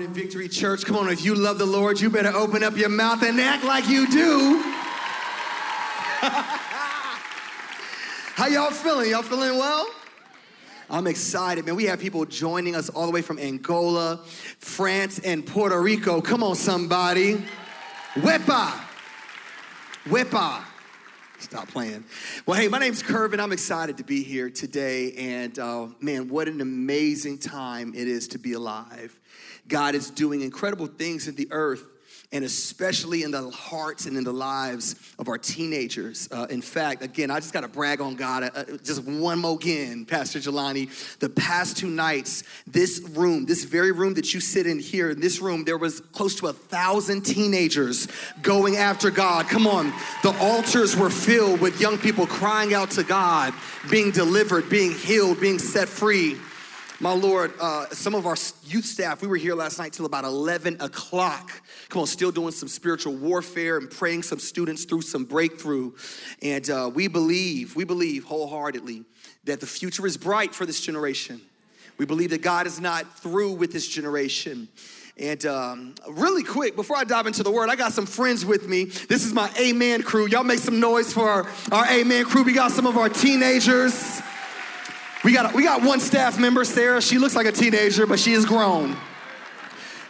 morning, Victory Church. Come on, if you love the Lord, you better open up your mouth and act like you do. How y'all feeling? Y'all feeling well? I'm excited, man. We have people joining us all the way from Angola, France, and Puerto Rico. Come on, somebody. Wepa. Wepa. Stop playing. Well, hey, my name's Curvin. I'm excited to be here today. And uh, man, what an amazing time it is to be alive. God is doing incredible things in the earth and especially in the hearts and in the lives of our teenagers. Uh, in fact, again, I just got to brag on God. Uh, just one more again, Pastor Jelani. The past two nights, this room, this very room that you sit in here, in this room, there was close to a thousand teenagers going after God. Come on, the altars were filled with young people crying out to God, being delivered, being healed, being set free. My Lord, uh, some of our youth staff, we were here last night till about 11 o'clock. Come on, still doing some spiritual warfare and praying some students through some breakthrough. And uh, we believe, we believe wholeheartedly that the future is bright for this generation. We believe that God is not through with this generation. And um, really quick, before I dive into the word, I got some friends with me. This is my Amen crew. Y'all make some noise for our, our Amen crew. We got some of our teenagers. We got, we got one staff member, Sarah. She looks like a teenager, but she is grown.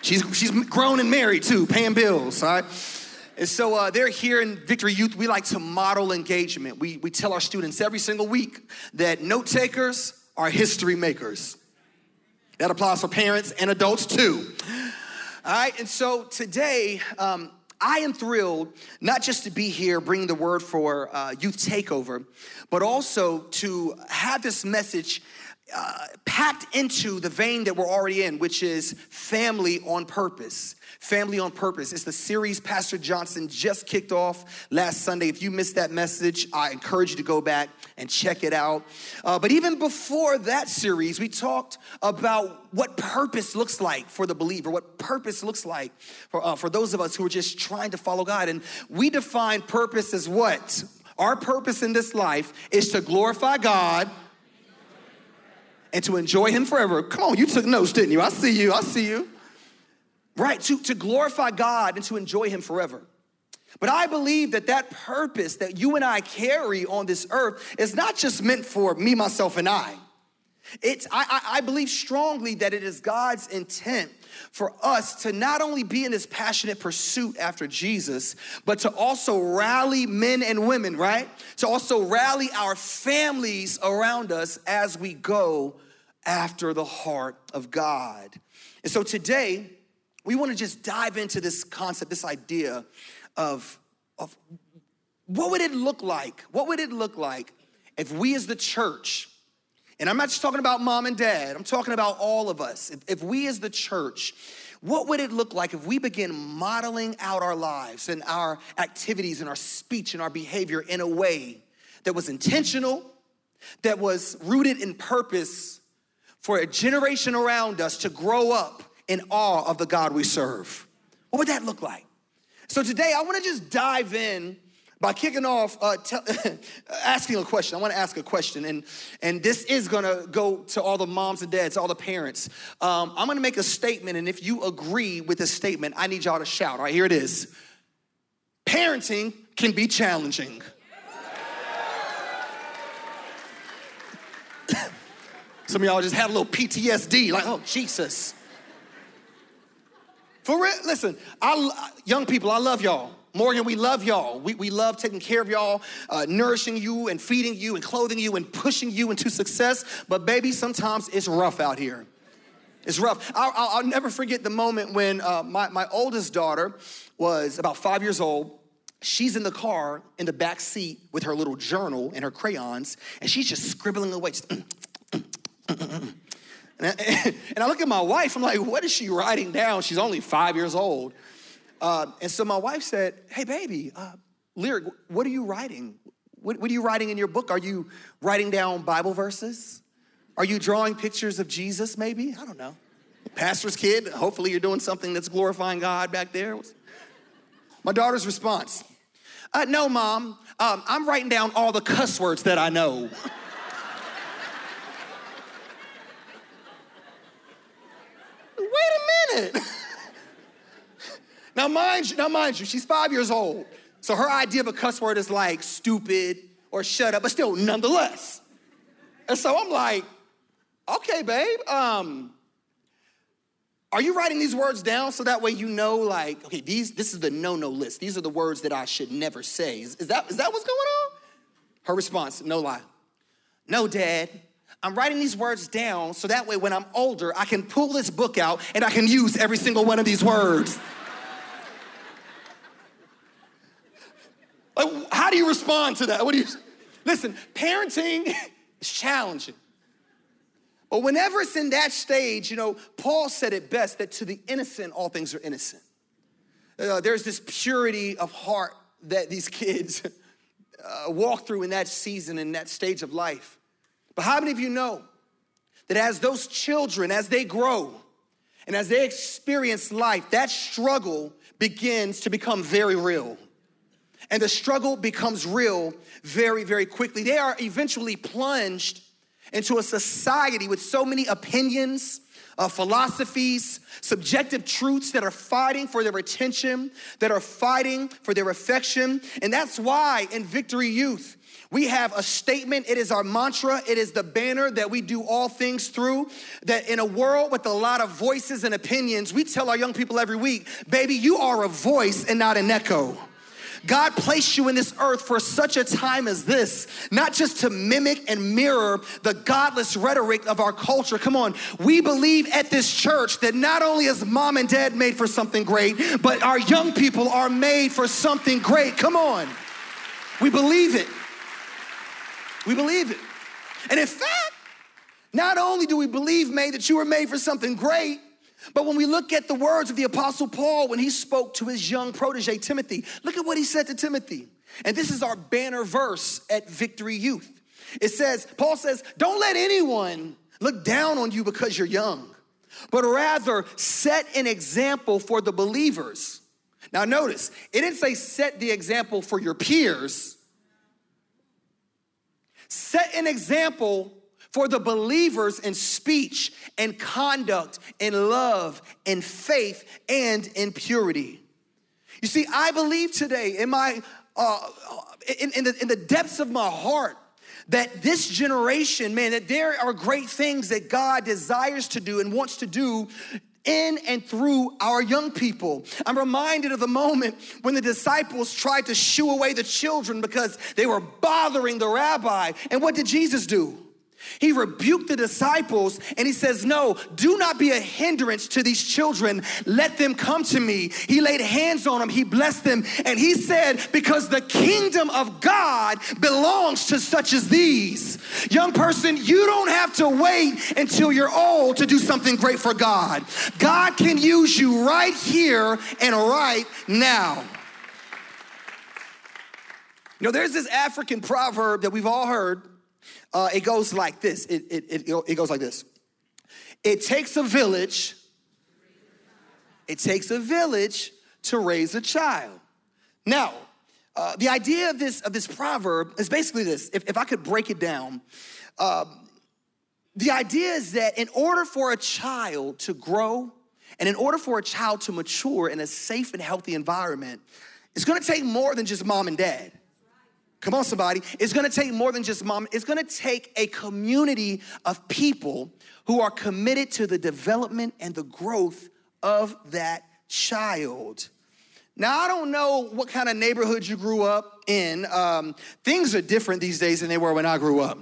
She's, she's grown and married too, paying bills, all right? And so uh, they're here in Victory Youth. We like to model engagement. We, we tell our students every single week that note takers are history makers. That applies for parents and adults too. All right, and so today, um, I am thrilled not just to be here bringing the word for uh, Youth Takeover, but also to have this message uh, packed into the vein that we're already in, which is family on purpose. Family on Purpose. It's the series Pastor Johnson just kicked off last Sunday. If you missed that message, I encourage you to go back and check it out. Uh, but even before that series, we talked about what purpose looks like for the believer, what purpose looks like for, uh, for those of us who are just trying to follow God. And we define purpose as what? Our purpose in this life is to glorify God and to enjoy Him forever. Come on, you took notes, didn't you? I see you, I see you. Right, to, to glorify God and to enjoy Him forever. But I believe that that purpose that you and I carry on this earth is not just meant for me, myself, and I. It's, I, I believe strongly that it is God's intent for us to not only be in this passionate pursuit after Jesus, but to also rally men and women, right? To also rally our families around us as we go after the heart of God. And so today, we want to just dive into this concept, this idea of, of what would it look like? What would it look like if we as the church, and I'm not just talking about mom and dad, I'm talking about all of us. If, if we as the church, what would it look like if we begin modeling out our lives and our activities and our speech and our behavior in a way that was intentional, that was rooted in purpose for a generation around us to grow up in awe of the God we serve? What would that look like? So today, I want to just dive in by kicking off, uh, asking a question. I want to ask a question, and and this is gonna go to all the moms and dads, all the parents. Um, I'm gonna make a statement, and if you agree with this statement, I need y'all to shout. All right, here it is. Parenting can be challenging. Some of y'all just had a little PTSD, like, oh Jesus. For real, listen, I, young people, I love y'all. Morgan, we love y'all. We, we love taking care of y'all, uh, nourishing you and feeding you and clothing you and pushing you into success. But baby, sometimes it's rough out here. It's rough. I'll, I'll, I'll never forget the moment when uh, my, my oldest daughter was about five years old. She's in the car in the back seat with her little journal and her crayons, and she's just scribbling away. Just, mm, mm, mm, And I, and I look at my wife, I'm like, what is she writing down? She's only five years old. Uh, and so my wife said, hey, baby, uh, Lyric, what are you writing? What, what are you writing in your book? Are you writing down Bible verses? Are you drawing pictures of Jesus, maybe? I don't know. Pastor's kid, hopefully you're doing something that's glorifying God back there. My daughter's response uh, No, mom, um, I'm writing down all the cuss words that I know. Wait a minute. Now, mind you, now mind you, she's five years old. So her idea of a cuss word is like stupid or shut up, but still nonetheless. And so I'm like, okay, babe, um, are you writing these words down so that way you know, like, okay, these this is the no-no list. These are the words that I should never say. Is, is that is that what's going on? Her response, no lie. No, dad. I'm writing these words down so that way when I'm older, I can pull this book out and I can use every single one of these words. Like, how do you respond to that? What do you listen? Parenting is challenging. But whenever it's in that stage, you know, Paul said it best that to the innocent, all things are innocent. Uh, there's this purity of heart that these kids uh, walk through in that season, in that stage of life. But how many of you know that as those children, as they grow and as they experience life, that struggle begins to become very real? And the struggle becomes real very, very quickly. They are eventually plunged into a society with so many opinions, uh, philosophies, subjective truths that are fighting for their attention, that are fighting for their affection. And that's why in Victory Youth, we have a statement. It is our mantra. It is the banner that we do all things through. That in a world with a lot of voices and opinions, we tell our young people every week, baby, you are a voice and not an echo. God placed you in this earth for such a time as this, not just to mimic and mirror the godless rhetoric of our culture. Come on, we believe at this church that not only is mom and dad made for something great, but our young people are made for something great. Come on, we believe it. We believe it. And in fact, not only do we believe, May, that you were made for something great, but when we look at the words of the Apostle Paul when he spoke to his young protege, Timothy, look at what he said to Timothy. And this is our banner verse at Victory Youth. It says, Paul says, Don't let anyone look down on you because you're young, but rather set an example for the believers. Now, notice, it didn't say set the example for your peers, set an example for the believers in speech and conduct, in love, in faith, and in purity. You see, I believe today in my uh, in, in, the, in the depths of my heart that this generation, man, that there are great things that God desires to do and wants to do in and through our young people. I'm reminded of the moment when the disciples tried to shoo away the children because they were bothering the rabbi. And what did Jesus do? He rebuked the disciples and he says, No, do not be a hindrance to these children. Let them come to me. He laid hands on them, he blessed them, and he said, Because the kingdom of God belongs to such as these. Young person, you don't have to wait until you're old to do something great for God. God can use you right here and right now. You know, there's this African proverb that we've all heard uh, it goes like this. It, it, it, it goes like this. It takes a village. It takes a village to raise a child. Now, uh, the idea of this of this proverb is basically this. If, if I could break it down, um, the idea is that in order for a child to grow and in order for a child to mature in a safe and healthy environment, it's going to take more than just mom and dad. Come on, somebody. It's gonna take more than just mom, it's gonna take a community of people who are committed to the development and the growth of that child. Now, I don't know what kind of neighborhood you grew up in. Um, things are different these days than they were when I grew up.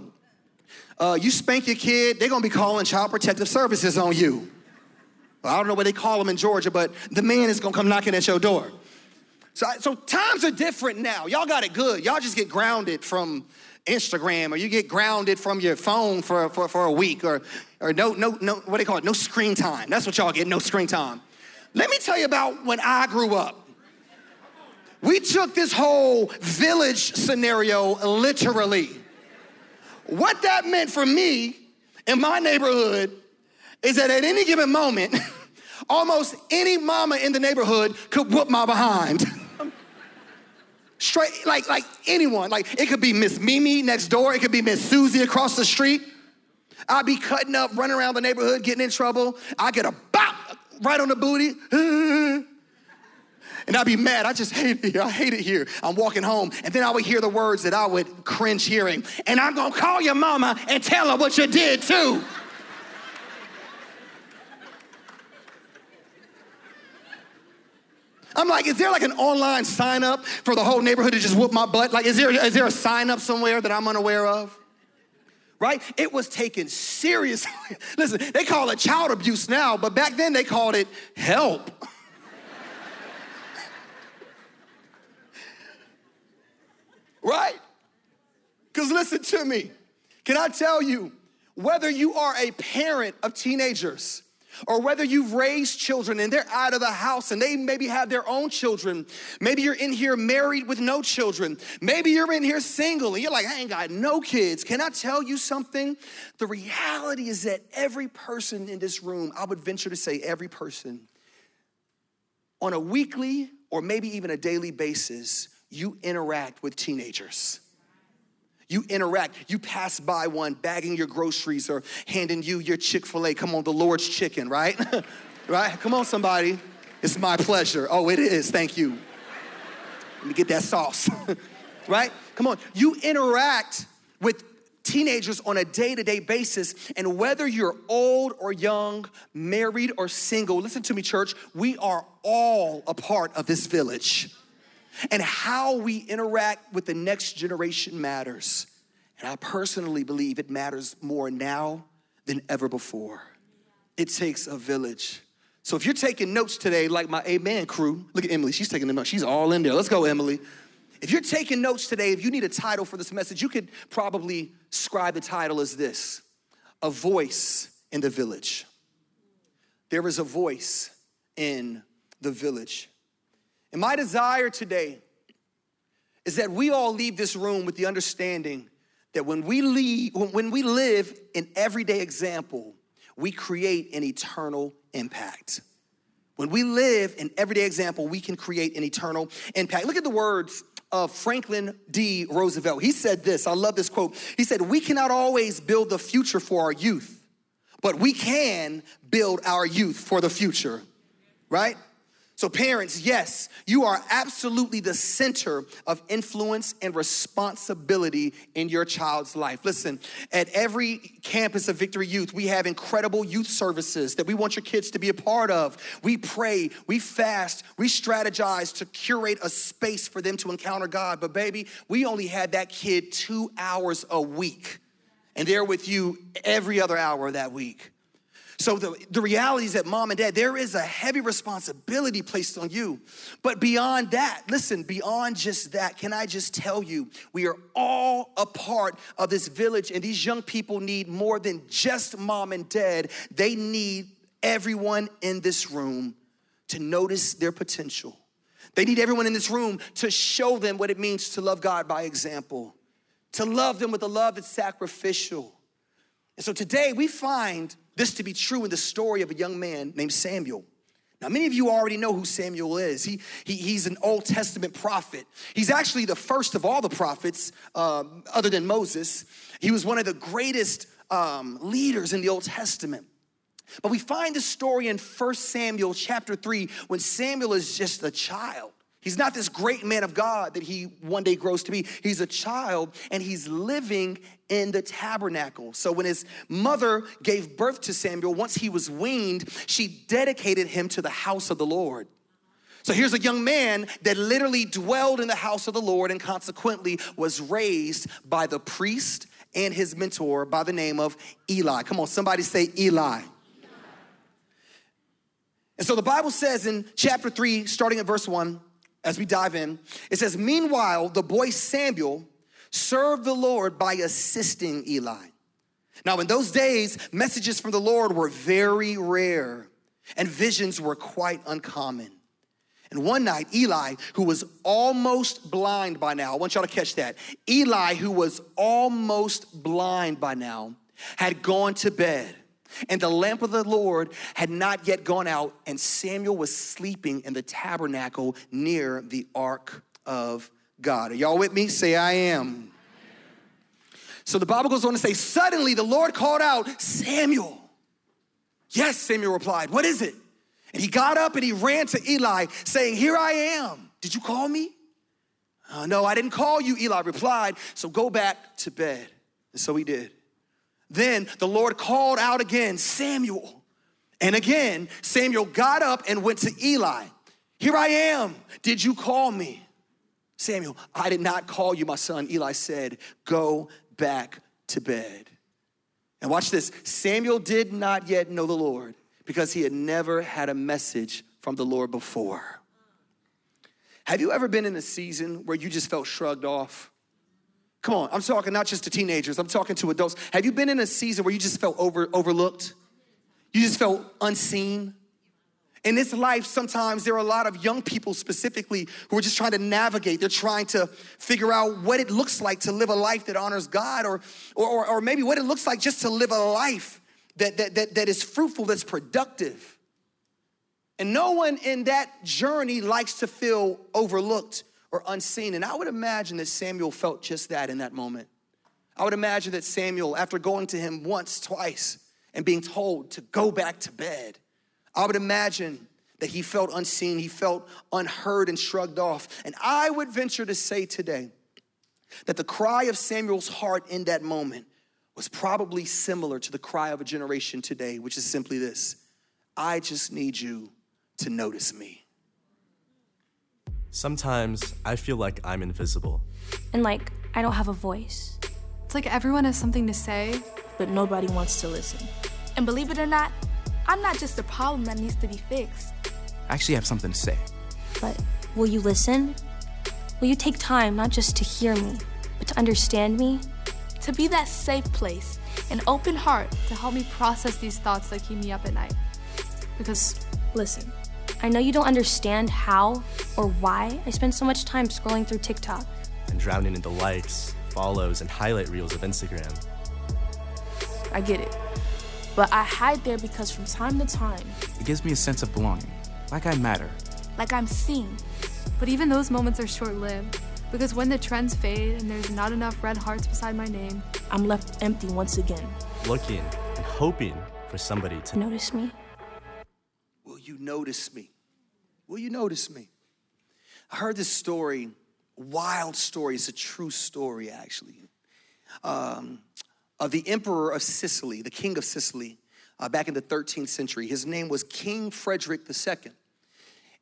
Uh, you spank your kid, they're gonna be calling Child Protective Services on you. I don't know what they call them in Georgia, but the man is gonna come knocking at your door. So, so times are different now. Y'all got it good. Y'all just get grounded from Instagram or you get grounded from your phone for, for, for a week or, or no, no, no, what do they call it? No screen time. That's what y'all get, no screen time. Let me tell you about when I grew up. We took this whole village scenario literally. What that meant for me in my neighborhood is that at any given moment, almost any mama in the neighborhood could whoop my behind. Straight, like, like anyone. Like, it could be Miss Mimi next door, it could be Miss Susie across the street. I'd be cutting up, running around the neighborhood, getting in trouble. I get a bop right on the booty. And I'd be mad. I just hate it here. I hate it here. I'm walking home, and then I would hear the words that I would cringe hearing. And I'm gonna call your mama and tell her what you did too. I'm like, is there like an online sign up for the whole neighborhood to just whoop my butt? Like, is there, is there a sign up somewhere that I'm unaware of? Right? It was taken seriously. Listen, they call it child abuse now, but back then they called it help. right? Because listen to me. Can I tell you, whether you are a parent of teenagers, or whether you've raised children and they're out of the house and they maybe have their own children. Maybe you're in here married with no children. Maybe you're in here single and you're like, I ain't got no kids. Can I tell you something? The reality is that every person in this room, I would venture to say every person, on a weekly or maybe even a daily basis, you interact with teenagers. You interact, you pass by one bagging your groceries or handing you your Chick fil A. Come on, the Lord's chicken, right? right? Come on, somebody. It's my pleasure. Oh, it is. Thank you. Let me get that sauce. right? Come on. You interact with teenagers on a day to day basis, and whether you're old or young, married or single, listen to me, church, we are all a part of this village. And how we interact with the next generation matters. And I personally believe it matters more now than ever before. It takes a village. So if you're taking notes today, like my Amen crew, look at Emily, she's taking the notes. She's all in there. Let's go, Emily. If you're taking notes today, if you need a title for this message, you could probably scribe the title as this A Voice in the Village. There is a voice in the village. And my desire today is that we all leave this room with the understanding that when we leave, when we live an everyday example, we create an eternal impact. When we live an everyday example, we can create an eternal impact. Look at the words of Franklin D. Roosevelt. He said this, I love this quote. He said, We cannot always build the future for our youth, but we can build our youth for the future, right? So, parents, yes, you are absolutely the center of influence and responsibility in your child's life. Listen, at every campus of Victory Youth, we have incredible youth services that we want your kids to be a part of. We pray, we fast, we strategize to curate a space for them to encounter God. But, baby, we only had that kid two hours a week, and they're with you every other hour of that week. So the, the reality is that mom and dad, there is a heavy responsibility placed on you. But beyond that, listen, beyond just that, can I just tell you, we are all a part of this village, and these young people need more than just mom and dad. They need everyone in this room to notice their potential. They need everyone in this room to show them what it means to love God by example, to love them with a love that's sacrificial. And so today we find this to be true in the story of a young man named Samuel. Now, many of you already know who Samuel is. He, he he's an Old Testament prophet. He's actually the first of all the prophets, um, other than Moses. He was one of the greatest um, leaders in the Old Testament. But we find the story in 1 Samuel chapter 3 when Samuel is just a child. He's not this great man of God that he one day grows to be. He's a child and he's living in the tabernacle. So when his mother gave birth to Samuel, once he was weaned, she dedicated him to the house of the Lord. So here's a young man that literally dwelled in the house of the Lord and consequently was raised by the priest and his mentor by the name of Eli. Come on, somebody say Eli. And so the Bible says in chapter 3, starting at verse 1, as we dive in, it says, Meanwhile, the boy Samuel served the Lord by assisting Eli. Now, in those days, messages from the Lord were very rare and visions were quite uncommon. And one night, Eli, who was almost blind by now, I want y'all to catch that. Eli, who was almost blind by now, had gone to bed. And the lamp of the Lord had not yet gone out, and Samuel was sleeping in the tabernacle near the ark of God. Are y'all with me? Say, I am. So the Bible goes on to say, Suddenly the Lord called out, Samuel. Yes, Samuel replied, What is it? And he got up and he ran to Eli, saying, Here I am. Did you call me? Uh, no, I didn't call you, Eli replied. So go back to bed. And so he did. Then the Lord called out again, Samuel. And again, Samuel got up and went to Eli. Here I am. Did you call me? Samuel, I did not call you, my son. Eli said, Go back to bed. And watch this Samuel did not yet know the Lord because he had never had a message from the Lord before. Have you ever been in a season where you just felt shrugged off? Come on, I'm talking not just to teenagers, I'm talking to adults. Have you been in a season where you just felt over, overlooked? You just felt unseen? In this life, sometimes there are a lot of young people specifically who are just trying to navigate. They're trying to figure out what it looks like to live a life that honors God, or, or, or maybe what it looks like just to live a life that, that, that, that is fruitful, that's productive. And no one in that journey likes to feel overlooked or unseen. And I would imagine that Samuel felt just that in that moment. I would imagine that Samuel, after going to him once, twice, and being told to go back to bed, I would imagine that he felt unseen, he felt unheard and shrugged off. And I would venture to say today that the cry of Samuel's heart in that moment was probably similar to the cry of a generation today, which is simply this I just need you to notice me. Sometimes I feel like I'm invisible. And like, I don't have a voice. It's like everyone has something to say, but nobody wants to listen. And believe it or not, I'm not just a problem that needs to be fixed. I actually have something to say. But will you listen? Will you take time not just to hear me, but to understand me? To be that safe place, an open heart to help me process these thoughts that keep me up at night. Because, listen, I know you don't understand how or why I spend so much time scrolling through TikTok and drowning in the likes, follows, and highlight reels of Instagram. I get it. But I hide there because from time to time, it gives me a sense of belonging, like I matter, like I'm seen. But even those moments are short lived. Because when the trends fade and there's not enough red hearts beside my name, I'm left empty once again. Looking and hoping for somebody to notice me. You notice me? Will you notice me? I heard this story, wild story. It's a true story, actually. Um, of the emperor of Sicily, the king of Sicily, uh, back in the 13th century. His name was King Frederick II.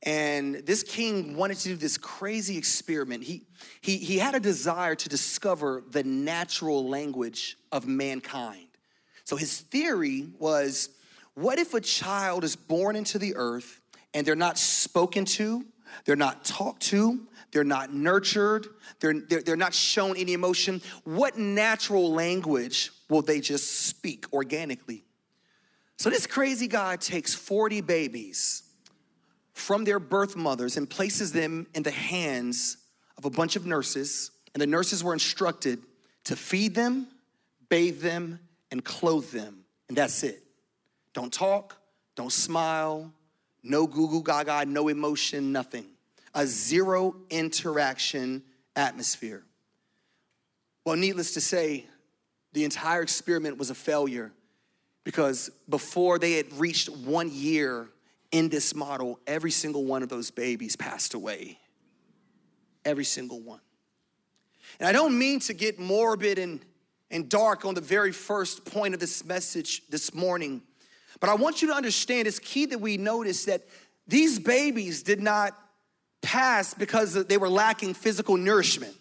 And this king wanted to do this crazy experiment. He, he, he had a desire to discover the natural language of mankind. So his theory was what if a child is born into the earth and they're not spoken to, they're not talked to, they're not nurtured, they're, they're, they're not shown any emotion. What natural language will they just speak organically? So this crazy guy takes 40 babies from their birth mothers and places them in the hands of a bunch of nurses, and the nurses were instructed to feed them, bathe them, and clothe them, and that's it. Don't talk, don't smile, no goo gaga, no emotion, nothing a zero interaction atmosphere. Well, needless to say, the entire experiment was a failure because before they had reached one year in this model, every single one of those babies passed away. Every single one. And I don't mean to get morbid and, and dark on the very first point of this message this morning, but I want you to understand it's key that we notice that these babies did not pass because they were lacking physical nourishment.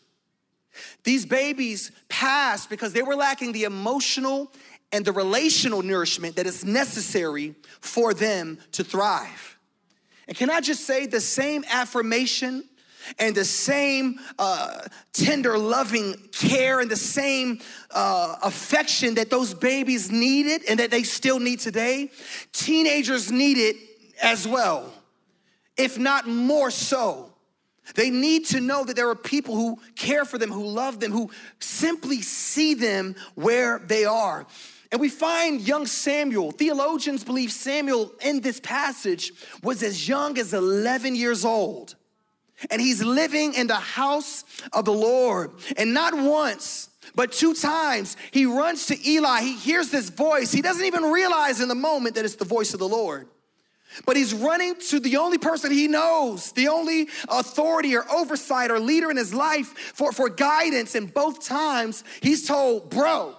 These babies passed because they were lacking the emotional and the relational nourishment that is necessary for them to thrive. And can I just say the same affirmation and the same uh, tender, loving care and the same uh, affection that those babies needed and that they still need today, teenagers need it as well if not more so. They need to know that there are people who care for them, who love them, who simply see them where they are. And we find young Samuel. Theologians believe Samuel in this passage was as young as 11 years old. And he's living in the house of the Lord. And not once, but two times, he runs to Eli. He hears this voice. He doesn't even realize in the moment that it's the voice of the Lord. But he's running to the only person he knows, the only authority or oversight or leader in his life for, for guidance. And both times he's told, Bro,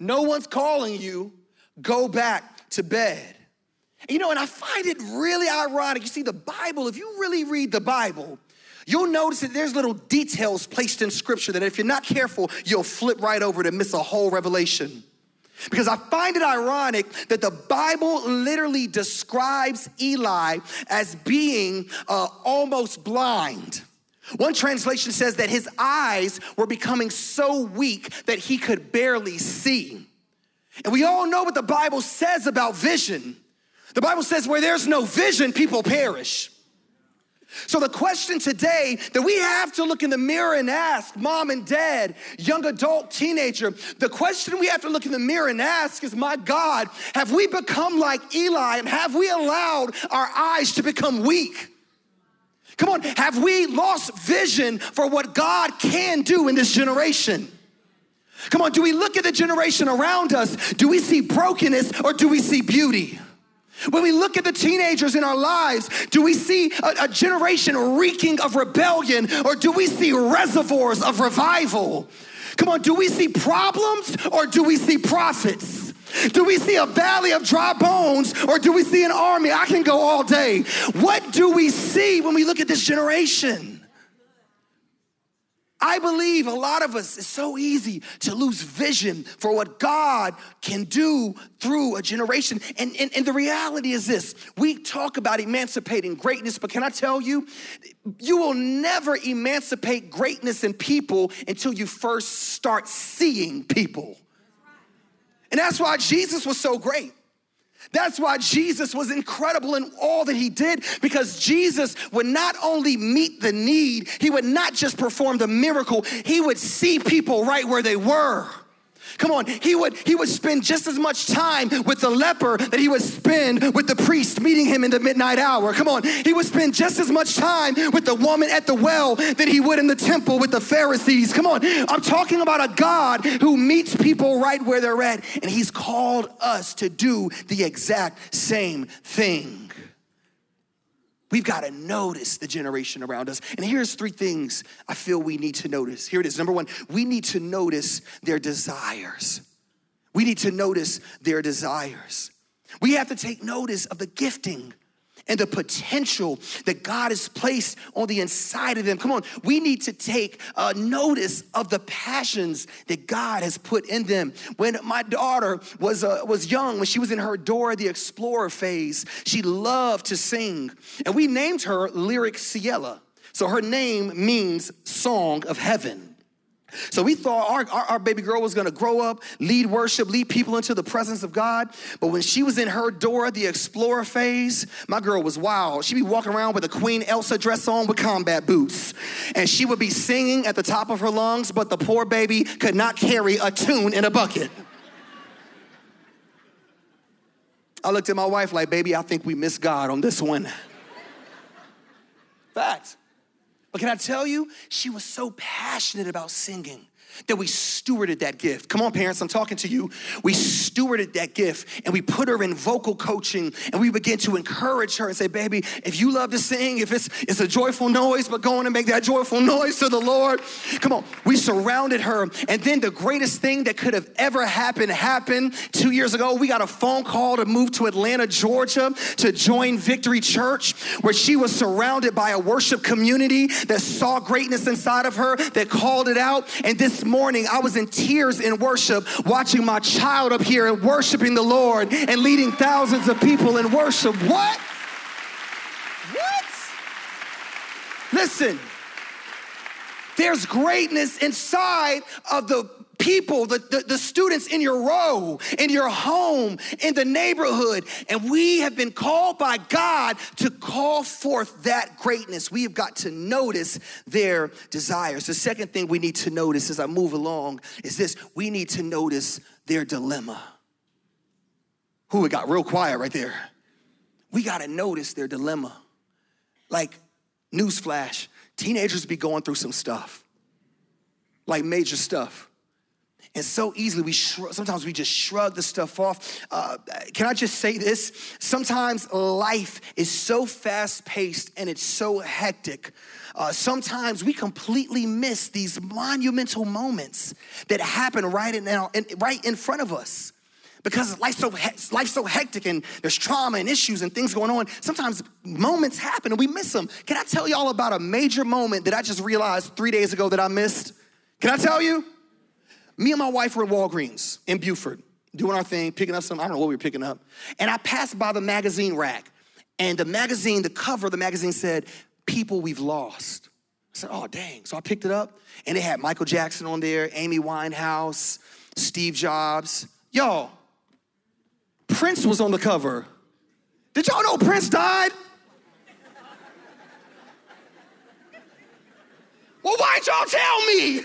no one's calling you, go back to bed. You know, and I find it really ironic. You see, the Bible, if you really read the Bible, you'll notice that there's little details placed in scripture that if you're not careful, you'll flip right over to miss a whole revelation. Because I find it ironic that the Bible literally describes Eli as being uh, almost blind. One translation says that his eyes were becoming so weak that he could barely see. And we all know what the Bible says about vision. The Bible says, where there's no vision, people perish. So, the question today that we have to look in the mirror and ask mom and dad, young adult, teenager, the question we have to look in the mirror and ask is, My God, have we become like Eli and have we allowed our eyes to become weak? Come on, have we lost vision for what God can do in this generation? Come on, do we look at the generation around us? Do we see brokenness or do we see beauty? When we look at the teenagers in our lives, do we see a, a, generation reeking of rebellion or do we see reservoirs of revival? Come on, do we see problems or do we see prophets? Do we see a valley of dry bones or do we see an army? I can go all day. What do we see when we look at this generation? I believe a lot of us, it's so easy to lose vision for what God can do through a generation. And, and, and, the reality is this we talk about emancipating greatness, but can I tell you, you will never emancipate greatness in people until you first start seeing people. And that's why Jesus was so great. That's why Jesus was incredible in all that he did because Jesus would not only meet the need, he would not just perform the miracle, he would see people right where they were. Come on, he would he would spend just as much time with the leper that he would spend with the priest meeting him in the midnight hour. Come on, he would spend just as much time with the woman at the well that he would in the temple with the Pharisees. Come on, I'm talking about a God who meets people right where they're at, and he's called us to do the exact same thing. We've got to notice the generation around us. And here's three things I feel we need to notice. Here it is. Number one, we need to notice their desires. We need to notice their desires. We have to take notice of the gifting and the potential that God has placed on the inside of them. Come on, we need to take uh, notice of the passions that God has put in them. When my daughter was, uh, was young, when she was in her Dora the Explorer phase, she loved to sing. And we named her Lyric Ciela. So her name means Song of Heaven. So we thought our, our, our, baby girl was gonna grow up, lead worship, lead people into the presence of God. But when she was in her Dora the Explorer phase, my girl was wild. She'd be walking around with a Queen Elsa dress on with combat boots. And she would be singing at the top of her lungs, but the poor baby could not carry a tune in a bucket. I looked at my wife like, baby, I think we missed God on this one. Fact. But can I tell you, she was so passionate about singing that we stewarded that gift. Come on, parents, I'm talking to you. We stewarded that gift and we put her in vocal coaching and we began to encourage her and say, baby, if you love to sing, if it's, it's a joyful noise, but go on and make that joyful noise to the Lord. Come on, we surrounded her. And then the greatest thing that could have ever happened happened two years ago. We got a phone call to move to Atlanta, Georgia to join Victory Church, where she was surrounded by a worship community that saw greatness inside of her, that called it out. And this morning, I was in tears in worship, watching my child up here and worshiping the Lord and leading thousands of people in worship. What? What? Listen, there's greatness inside of the people, the, the, the, students in your row, in your home, in the neighborhood. And we have been called by God to call forth that greatness. We have got to notice their desires. The second thing we need to notice as I move along is this we need to notice their dilemma. Who it got real quiet right there. We got to notice their dilemma. Like, newsflash, teenagers be going through some stuff, like major stuff. And so easily, we sometimes we just shrug the stuff off. Uh, can I just say this? Sometimes life is so fast paced and it's so hectic. Uh, sometimes we completely miss these monumental moments that happen right in, right in front of us because life's so, life's so hectic and there's trauma and issues and things going on. Sometimes moments happen and we miss them. Can I tell y'all about a major moment that I just realized three days ago that I missed? Can I tell you? Me and my wife were at Walgreens in Buford doing our thing, picking up some, I don't know what we were picking up. And I passed by the magazine rack. And the magazine, the cover of the magazine said, People We've Lost. I said, Oh, dang. So I picked it up and it had Michael Jackson on there, Amy Winehouse, Steve Jobs. Y'all, Prince was on the cover. Did y'all know Prince died? Well, why'd y'all tell me?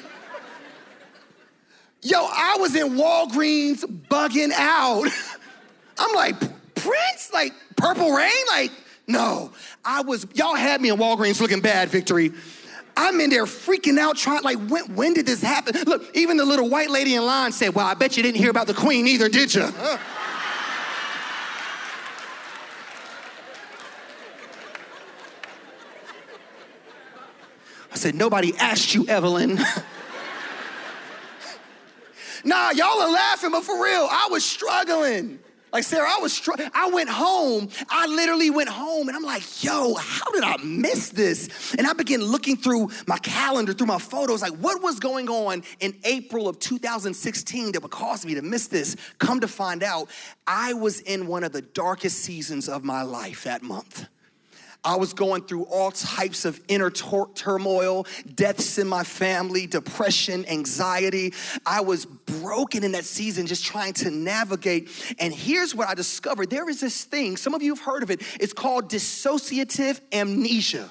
Yo, I was in Walgreens bugging out. I'm like, Prince? Like, Purple Rain? Like, no. I was, y'all had me in Walgreens looking bad, Victory. I'm in there freaking out, trying, like, when, when did this happen? Look, even the little white lady in line said, Well, I bet you didn't hear about the queen either, did you? I said, Nobody asked you, Evelyn. nah, y'all are laughing, but for real, I was struggling. Like Sarah, I was struggling. I went home. I literally went home and I'm like, yo, how did I miss this? And I began looking through my calendar, through my photos, like what was going on in April of 2016 that would cause me to miss this? Come to find out, I was in one of the darkest seasons of my life that month. I was going through all types of inner tur- turmoil, deaths in my family, depression, anxiety. I was broken in that season, just trying to navigate. And here's what I discovered there is this thing, some of you have heard of it, it's called dissociative amnesia.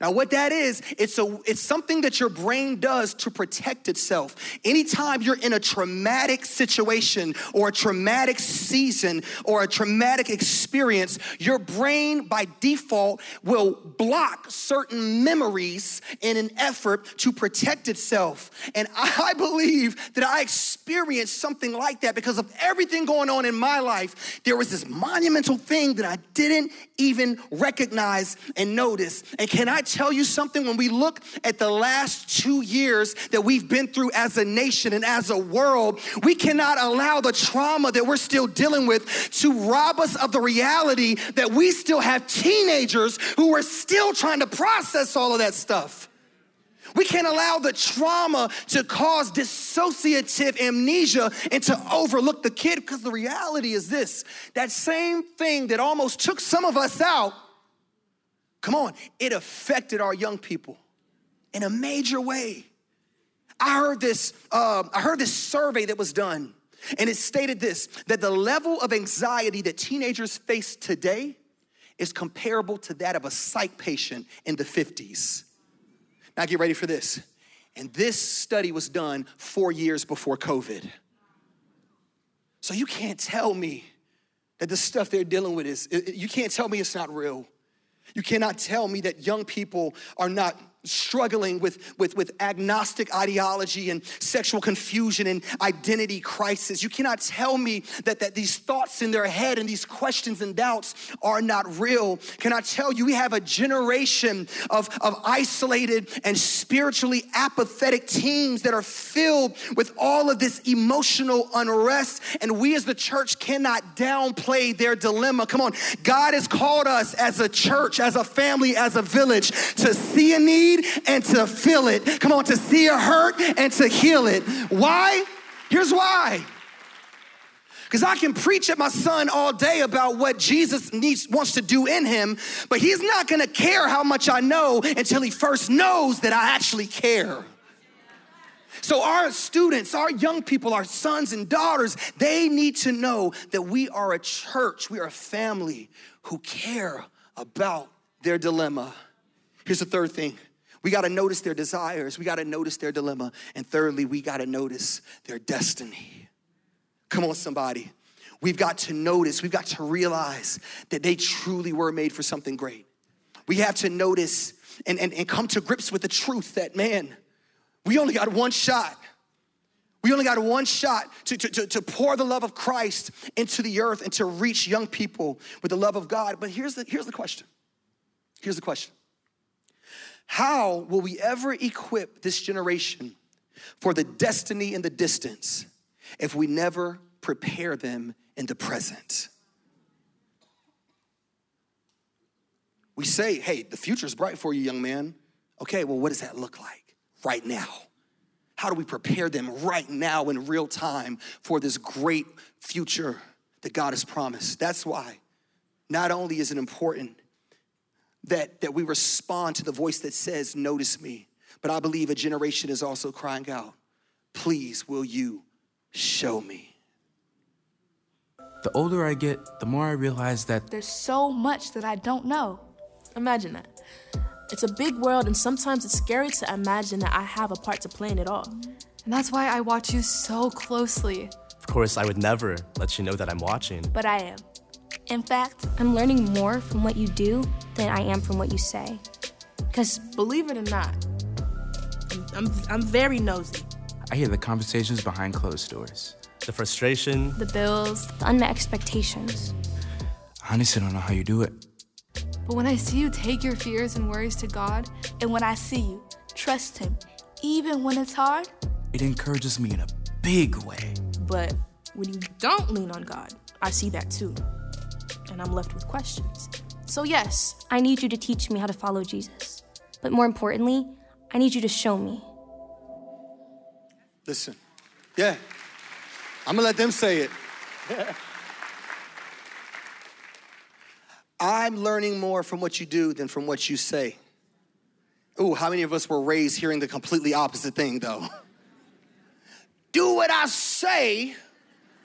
Now, what that is, it's, a, it's something that your brain does to protect itself. Anytime you're in a traumatic situation or a traumatic season or a traumatic experience, your brain by default will block certain memories in an effort to protect itself. And I believe that I experienced something like that because of everything going on in my life. There was this monumental thing that I didn't even recognize and notice. And can I tell you something? When we look at the last two years that we've been through as a nation and as a world, we cannot allow the trauma that we're still dealing with to rob us of the reality that we still have teenagers who are still trying to process all of that stuff. We can't allow the trauma to cause dissociative amnesia and to overlook the kid because the reality is this that same thing that almost took some of us out Come on, it affected our young people in a major way. I heard this, uh, I heard this survey that was done, and it stated this that the level of anxiety that teenagers face today is comparable to that of a psych patient in the 50s. Now get ready for this. And this study was done four years before COVID. So you can't tell me that the stuff they're dealing with is, you can't tell me it's not real. You cannot tell me that young people are not struggling with, with, with agnostic ideology and sexual confusion and identity crisis. You cannot tell me that, that these thoughts in their head and these questions and doubts are not real. Can I tell you, we have a generation of, of isolated and spiritually apathetic teens that are filled with all of this emotional unrest, and we as the church cannot downplay their dilemma. Come on, God has called us as a church, as a family, as a village to see a need need and to feel it. Come on, to see a hurt and to heal it. Why? Here's why. Because I can preach at my son all day about what Jesus needs, wants to do in him, but he's not gonna care how much I know until he first knows that I actually care. So, our students, our young people, our sons and daughters, they need to know that we are a church, we are a family who care about their dilemma. Here's the third thing we got to notice their desires. We got to notice their dilemma. And thirdly, we got to notice their destiny. Come on, somebody. We've got to notice, we've got to realize that they truly were made for something great. We have to notice and, and, and come to grips with the truth that, man, we only got one shot. We only got one shot to, to, to, to, pour the love of Christ into the earth and to reach young people with the love of God. But here's the, here's the question. Here's the question. How will we ever equip this generation for the destiny in the distance if we never prepare them in the present? We say, hey, the future is bright for you, young man. Okay, well, what does that look like right now? How do we prepare them right now in real time for this great future that God has promised? That's why not only is it important that, that we respond to the voice that says, Notice me, but I believe a generation is also crying out, Please, will you show me? The older I get, the more I realize that There's so much that I don't know. Imagine that. It's a big world, and sometimes it's scary to imagine that I have a part to play in it all. And that's why I watch you so closely. Of course, I would never let you know that I'm watching. But I am. In fact, I'm learning more from what you do than I am from what you say. Because Believe it or not, I'm, I'm, I'm very nosy. I hear the conversations behind closed doors. The frustration, the bills, the unmet expectations. Honestly, I honestly don't know how you do it. But when I see you take your fears and worries to God, and when I see you trust Him, even when it's hard, it encourages me in a big way. But when you don't lean on God, I see that too. And I'm left with questions. So, yes, I need you to teach me how to follow Jesus. But more importantly, I need you to show me. Listen, yeah, I'm gonna let them say it. I'm learning more from what you do than from what you say. Ooh, how many of us were raised hearing the completely opposite thing though? do what I say,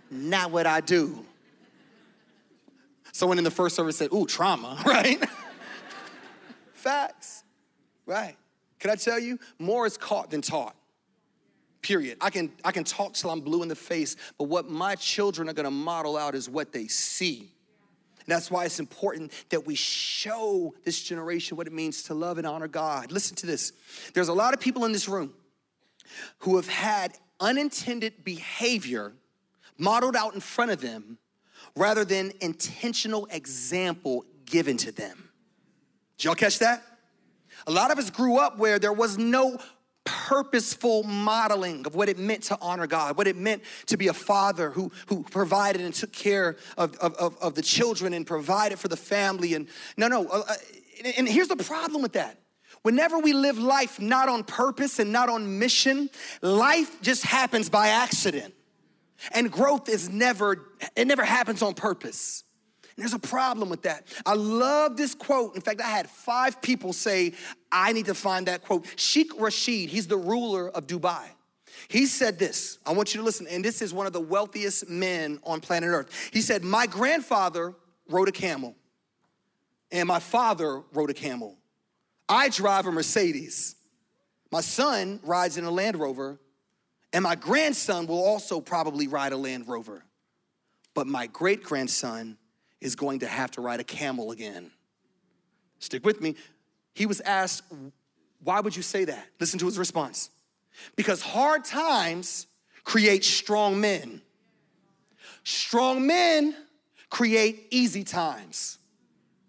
not what I do. Someone in the first service said, Ooh, trauma, right? Facts, right? Can I tell you, more is caught than taught. Period. I can, I can talk till I'm blue in the face, but what my children are gonna model out is what they see. And that's why it's important that we show this generation what it means to love and honor God. Listen to this. There's a lot of people in this room who have had unintended behavior modeled out in front of them rather than intentional example given to them. Did y'all catch that? A lot of us grew up where there was no purposeful modeling of what it meant to honor God, what it meant to be a father who, who provided and took care of, of, of the children and provided for the family. And no, no, uh, uh and here's the problem with that. Whenever we live life not on purpose and not on mission, life just happens by accident. And growth is never, it never happens on purpose. And there's a problem with that. I love this quote. In fact, I had five people say, I need to find that quote. Sheikh Rashid, he's the ruler of Dubai. He said this. I want you to listen. And this is one of the wealthiest men on planet Earth. He said, My grandfather rode a camel, and my father rode a camel. I drive a Mercedes. My son rides in a Land Rover, and my grandson will also probably ride a Land Rover. But my great grandson is going to have to ride a camel again. Stick with me. He was asked, Why would you say that? Listen to his response. Because hard times create strong men, strong men create easy times.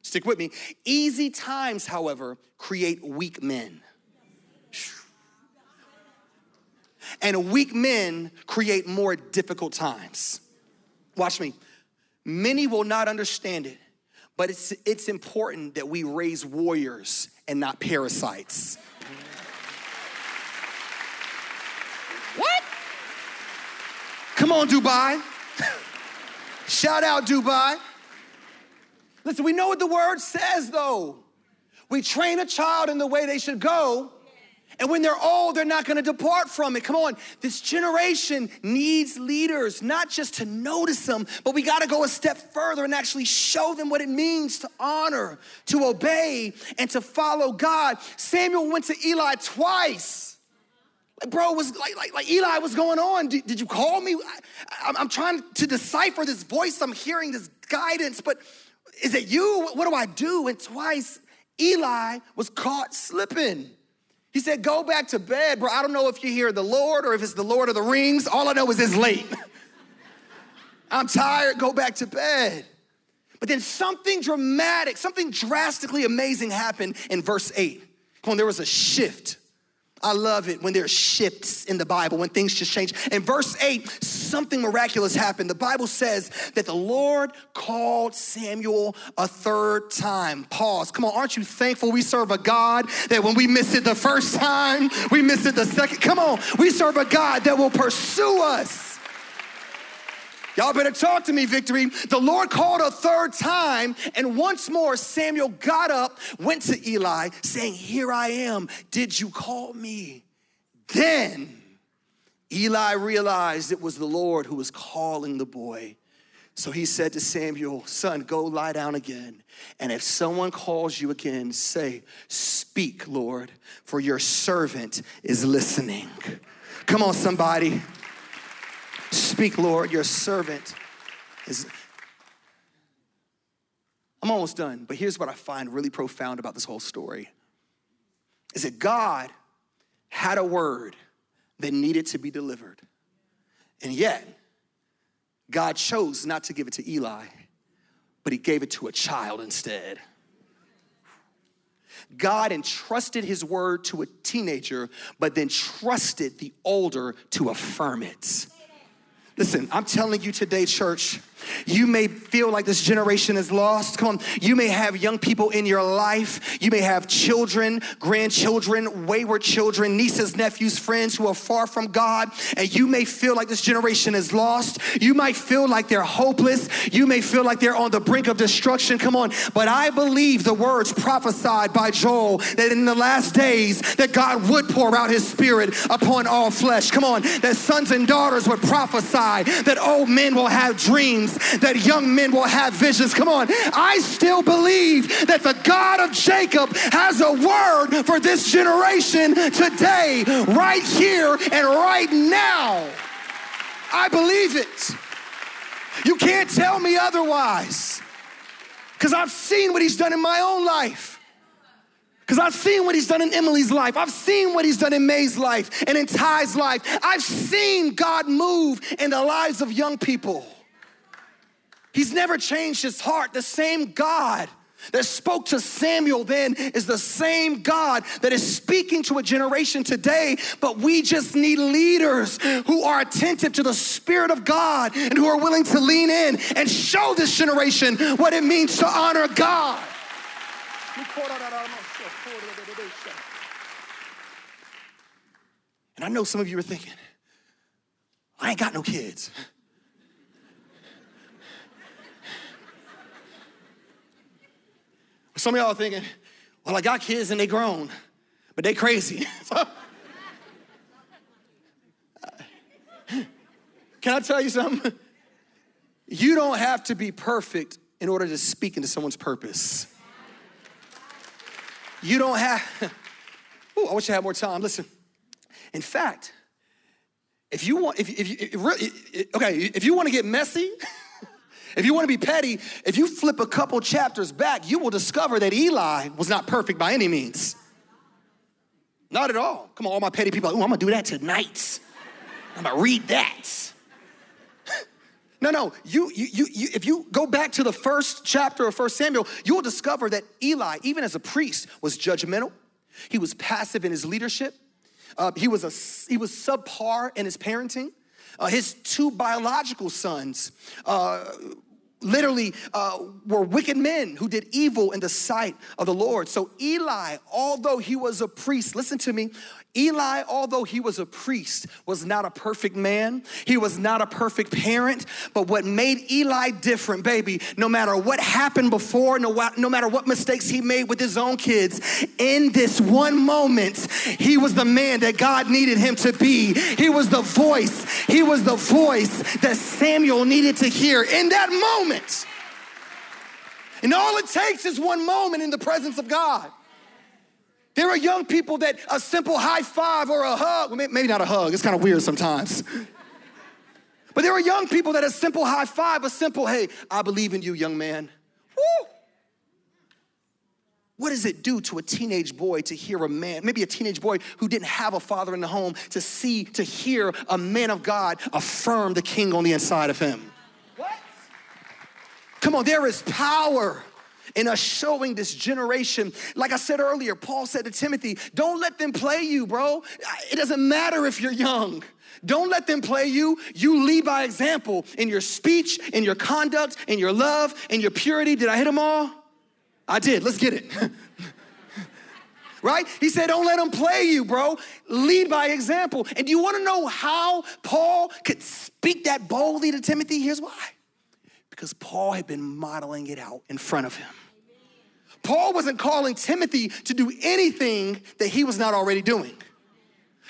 Stick with me. Easy times, however, create weak men. And weak men create more difficult times. Watch me. Many will not understand it, but it's, it's important that we raise warriors and not parasites. What? Come on, Dubai. Shout out, Dubai. Listen, we know what the word says, though. We train a child in the way they should go, and when they're old, they're not gonna depart from it. Come on, this generation needs leaders, not just to notice them, but we gotta go a step further and actually show them what it means to honor, to obey, and to follow God. Samuel went to Eli twice. Bro, was like, like, like Eli, what's going on? Did, did you call me? I, I'm trying to decipher this voice. I'm hearing this guidance, but is it you? What do I do? And twice, Eli was caught slipping. He said, Go back to bed, bro. I don't know if you hear the Lord or if it's the Lord of the Rings. All I know is it's late. I'm tired, go back to bed. But then something dramatic, something drastically amazing happened in verse 8. Come on, there was a shift. I love it when there are shifts in the Bible, when things just change. In verse 8, something miraculous happened. The Bible says that the Lord called Samuel a third time. Pause. Come on, aren't you thankful we serve a God that when we miss it the first time, we miss it the second? Come on, we serve a God that will pursue us. Y'all better talk to me, victory. The Lord called a third time, and once more Samuel got up, went to Eli, saying, Here I am. Did you call me? Then Eli realized it was the Lord who was calling the boy. So he said to Samuel, Son, go lie down again. And if someone calls you again, say, Speak, Lord, for your servant is listening. Come on, somebody. Speak, Lord, your servant is. I'm almost done, but here's what I find really profound about this whole story is that God had a word that needed to be delivered. And yet, God chose not to give it to Eli, but he gave it to a child instead. God entrusted his word to a teenager, but then trusted the older to affirm it. Listen, I'm telling you today, church, you may feel like this generation is lost. Come on. You may have young people in your life. You may have children, grandchildren, wayward children, nieces, nephews, friends who are far from God. And you may feel like this generation is lost. You might feel like they're hopeless. You may feel like they're on the brink of destruction. Come on. But I believe the words prophesied by Joel that in the last days that God would pour out his spirit upon all flesh. Come on. That sons and daughters would prophesy, that old men will have dreams that young men will have visions. Come on. I still believe that the God of Jacob has a word for this generation today, right here and right now. I believe it. You can't tell me otherwise. Because I've seen what he's done in my own life. Because I've seen what he's done in Emily's life. I've seen what he's done in May's life and in Ty's life. I've seen God move in the lives of young people. He's never changed his heart. The same God that spoke to Samuel then is the same God that is speaking to a generation today. But we just need leaders who are attentive to the Spirit of God and who are willing to lean in and show this generation what it means to honor God. And I know some of you are thinking, I ain't got no kids. Some of y'all are thinking, well, I got kids and they grown, but they crazy. Can I tell you something? You don't have to be perfect in order to speak into someone's purpose. You don't have, oh, I wish I had more time. Listen, in fact, if you want, if, if, if, okay, if you want to get messy, If you want to be petty, if you flip a couple chapters back, you will discover that Eli was not perfect by any means. Not at all. Come on, all my petty people, oh, I'm gonna do that tonight. I'm gonna read that. no, no, you, you, you, you, if you go back to the first chapter of First Samuel, you will discover that Eli, even as a priest, was judgmental. He was passive in his leadership. Uh, he, was a, he was subpar in his parenting. Uh, his two biological sons uh, literally uh, were wicked men who did evil in the sight of the Lord. So Eli, although he was a priest, listen to me, Eli, although he was a priest, was not a perfect man. He was not a perfect parent. But what made Eli different, baby, no matter what happened before, no, no matter what mistakes he made with his own kids, in this one moment, he was the man that God needed him to be. He was the voice. He was the voice that Samuel needed to hear in that moment. And all it takes is one moment in the presence of God. There are young people that a simple high five or a hug, well, maybe not a hug, it's kind of weird sometimes. But there are young people that a simple high five, a simple, hey, I believe in you, young man. Woo! What does it do to a teenage boy to hear a man, maybe a teenage boy who didn't have a father in the home, to see, to hear a man of God affirm the king on the inside of him? What? Come on, there is power in us showing this generation. Like I said earlier, Paul said to Timothy, don't let them play you, bro. It doesn't matter if you're young. Don't let them play you. You lead by example in your speech, in your conduct, in your love, in your purity. Did I hit them all? I did. Let's get it. right? He said, Don't let them play you, bro. Lead by example. And do you want to know how Paul could speak that boldly to Timothy? Here's why because Paul had been modeling it out in front of him. Paul wasn't calling Timothy to do anything that he was not already doing.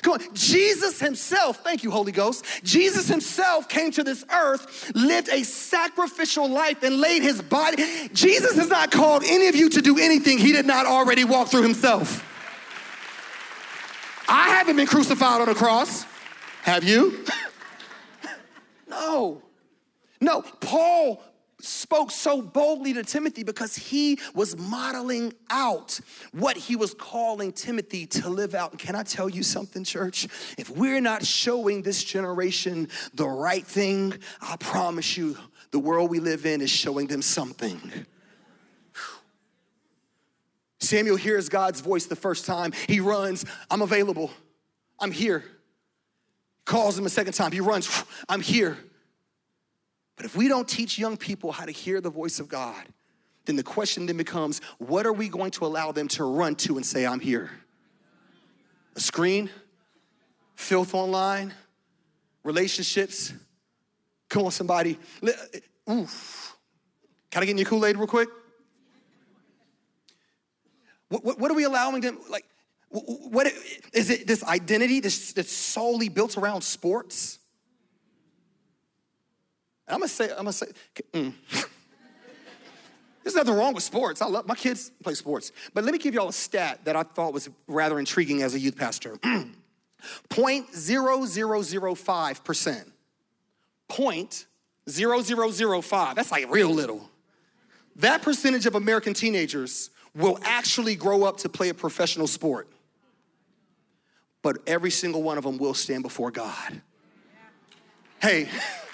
Come on, Jesus himself, thank you, Holy Ghost. Jesus himself came to this earth, lived a sacrificial life, and laid his body. Jesus has not called any of you to do anything he did not already walk through himself. I haven't been crucified on a cross. Have you? no. No, Paul spoke so boldly to Timothy because he was modeling out what he was calling Timothy to live out. Can I tell you something, church? If we're not showing this generation the right thing, I promise you, the world we live in is showing them something. Samuel hears God's voice the first time. He runs, I'm available, I'm here. Calls him a second time, he runs, I'm here. But if we don't teach young people how to hear the voice of God, then the question then becomes what are we going to allow them to run to and say, I'm here? A screen? Filth online? Relationships? Come on, somebody. Uh, oof. Can I get in your Kool Aid real quick? What, what, what, are we allowing them? Like, what is it? This identity that's solely built around sports? I'm gonna say, I'm gonna say, mm. There's nothing wrong with sports. I love my kids play sports. But let me give y'all a stat that I thought was rather intriguing as a youth pastor. 0.0005%. 0.0005. That's like real little. That percentage of American teenagers will actually grow up to play a professional sport. But every single one of them will stand before God. Hey,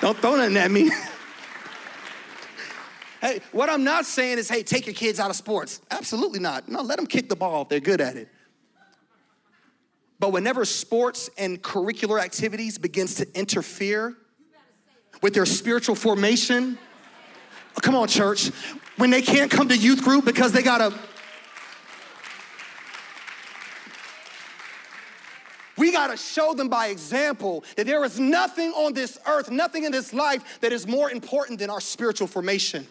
don't throw nothing at me. hey, what I'm not saying is, hey, take your kids out of sports. Absolutely not. No, let them kick the ball if they're good at it. But whenever sports and curricular activities begins to interfere with their spiritual formation, come on, church, when they can't come to youth group because they gotta We got to show them by example that there is nothing on this earth, nothing in this life that is more important than our spiritual formation.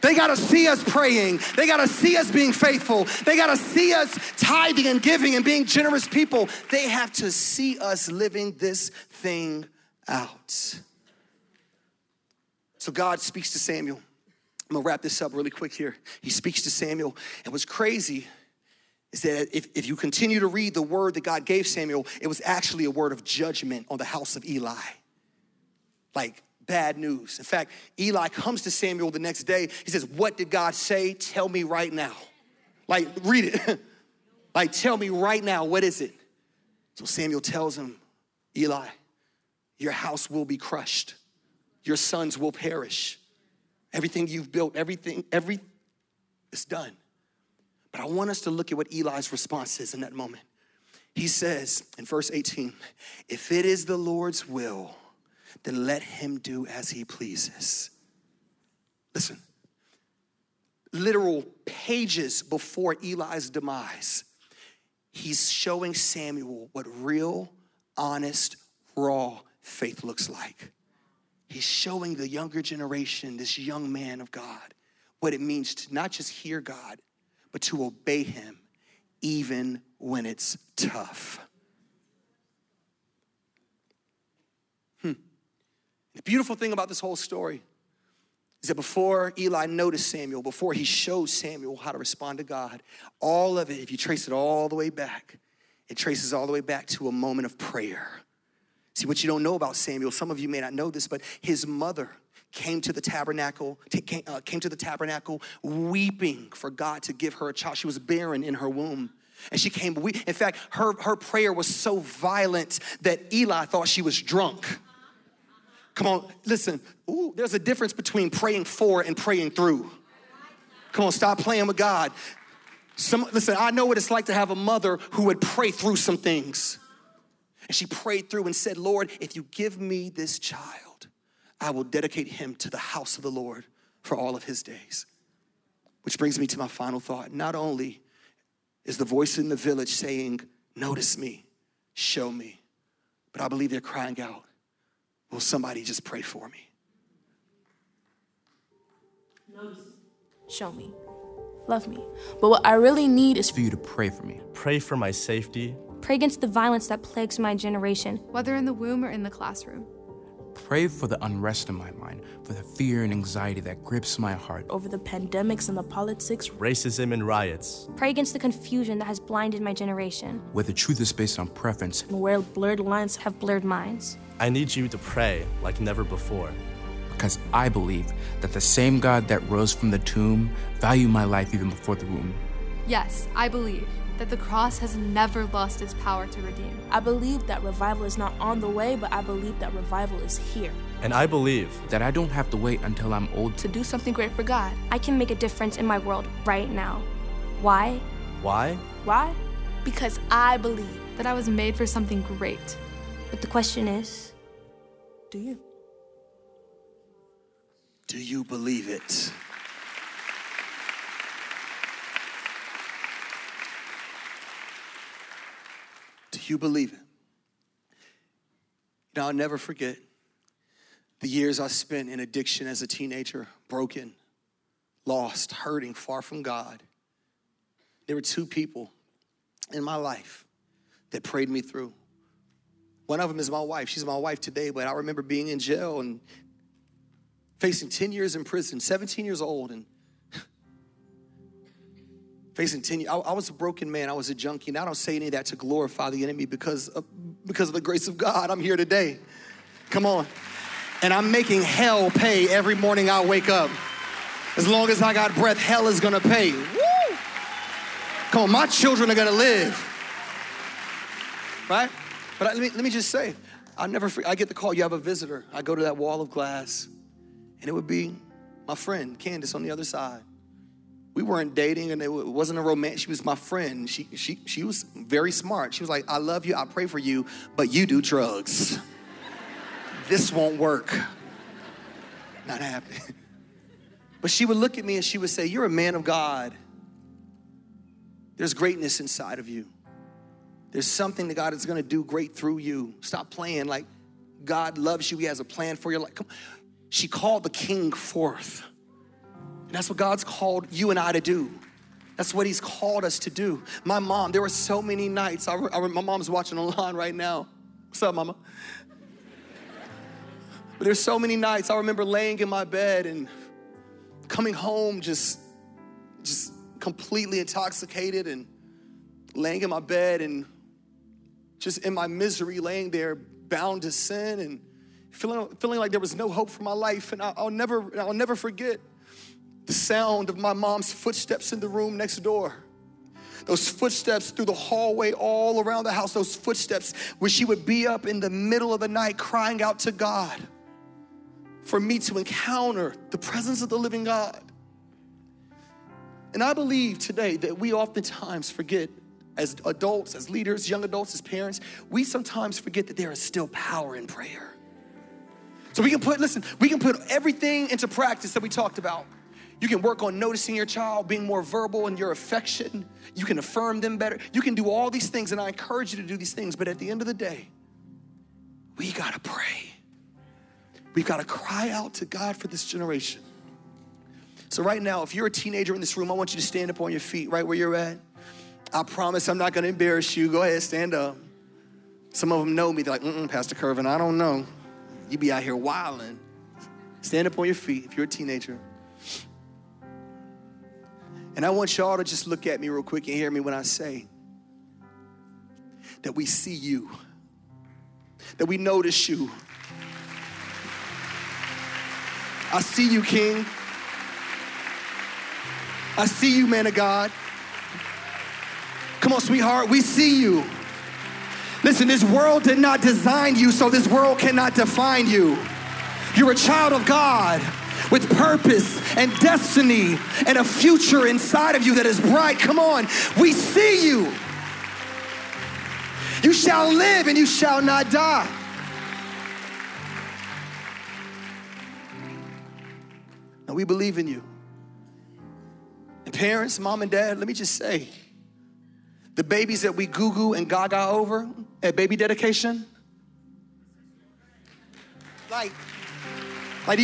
They got to see us praying. They got to see us being faithful. They got to see us tithing and giving and being generous people. They have to see us living this thing out. So God speaks to Samuel. I'm gonna wrap this up really quick here. He speaks to Samuel, and what's crazy is that if, if you continue to read the word that God gave Samuel, it was actually a word of judgment on the house of Eli. Like bad news. In fact, Eli comes to Samuel the next day. He says, What did God say? Tell me right now. Like, read it. like, tell me right now, what is it? So Samuel tells him, Eli, your house will be crushed, your sons will perish. Everything you've built, everything, every is done. But I want us to look at what Eli's response is in that moment. He says in verse 18, If it is the Lord's will, then let him do as he pleases. Listen, literal pages before Eli's demise, he's showing Samuel what real, honest, raw faith looks like. He's showing the younger generation, this young man of God, what it means to not just hear God, but to obey him even when it's tough. Hmm. The beautiful thing about this whole story is that before Eli noticed Samuel, before he showed Samuel how to respond to God, all of it, if you trace it all the way back, it traces all the way back to a moment of prayer. See, what you don't know about Samuel, some of you may not know this, but his mother came to the tabernacle, came, uh, came to the tabernacle weeping for God to give her a child. She was barren in her womb. And she came, in fact, her, her prayer was so violent that Eli thought she was drunk. Come on, listen, ooh, there's a difference between praying for and praying through. Come on, stop playing with God. Some, listen, I know what it's like to have a mother who would pray through some things. And she prayed through and said, Lord, if you give me this child, I will dedicate him to the house of the Lord for all of his days. Which brings me to my final thought. Not only is the voice in the village saying, Notice me, show me, but I believe they're crying out, Will somebody just pray for me? Notice, Show me. Love me. But what I really need is For you to pray for me. Pray for my safety. Pray against the violence that plagues my generation. Whether in the womb or in the classroom. Pray for the unrest in my mind, for the fear and anxiety that grips my heart. over the pandemics and the politics. Racism and riots. Pray against the confusion that has blinded my generation. Where the truth is based on preference, and Where blurred lines Have blurred minds. I need you to pray like never before. because I believe that the same God that rose from the tomb value my life even before the womb. Yes, I believe that the cross has never lost its power to redeem. I believe that revival is not on the way, but I believe that revival is here. And I believe That I don't have to wait until I'm old to To do something great for God. I can make a difference in my world right now. Why? why? Why? Because I believe. That I was made for something great. But the question is Do you? Do you believe it? You believe it? You know, I'll never forget the years I spent in addiction as a teenager, broken, lost, hurting, far from God. There were two people in my life that prayed me through. One of them is my wife. She's my wife today, but I remember being in jail and facing 10 years in prison, 17 years old, and facing 10 years. I, I was a broken man, I was a junkie, and I don't say any of that to glorify the enemy because of, because of the grace of God. I'm here today. Come on. And I'm making hell pay every morning I wake up. As long as I got breath, hell is gonna pay. Woo! Come on, my children are gonna live. Right? But I, let, me, let me just say, I never, I get the call, you have a visitor. I go to that wall of glass, and it would be my friend, Candace, on the other side. We weren't dating, and it wasn't a romance. She was my friend. She, she, she was very smart. She was like, I love you, I pray for you, but you do drugs. this won't work. Not happening. But she would look at me and she would say, You're a man of God. There's greatness inside of you. There's something that God is gonna do great through you. Stop playing like God loves you, He has a plan for your life. Come. She called the king forth. And that's what God's called you and I to do. That's what He's called us to do. My mom, there were so many nights. I, I my mom's watching online right now. What's up, mama? But there's so many nights I remember laying in my bed and coming home just, just completely intoxicated and laying in my bed and just in my misery, laying there bound to sin and feeling, feeling like there was no hope for my life. And I, I'll never, I'll never forget the sound of my mom's footsteps in the room next door. Those footsteps through the hallway all around the house, those footsteps where she would be up in the middle of the night crying out to God for me to encounter the presence of the living God. And I believe today that we oftentimes forget, as adults, as leaders, young adults, as parents, we sometimes forget that there is still power in prayer. So we can put, listen, we can put everything into practice that we talked about. You can work on noticing your child, being more verbal in your affection. You can affirm them better. You can do all these things, and I encourage you to do these things. But at the end of the day, we gotta pray. We've gotta cry out to God for this generation. So, right now, if you're a teenager in this room, I want you to stand up on your feet right where you're at. I promise I'm not gonna embarrass you. Go ahead, stand up. Some of them know me. They're like, mm Pastor Curvin, I don't know. You be out here wilding. Stand up on your feet if you're a teenager. And I want y'all to just look at me real quick and hear me when I say that we see you, that we notice you. I see you, King. I see you, man of God. Come on, sweetheart, we see you. Listen, this world did not design you, so this world cannot define you. You're a child of God with purpose and destiny and a future inside of you that is bright. Come on, we see you. You shall live and you shall not die. And we believe in you. And parents, mom and dad, let me just say the babies that we goo goo and gaga over at baby dedication, like, like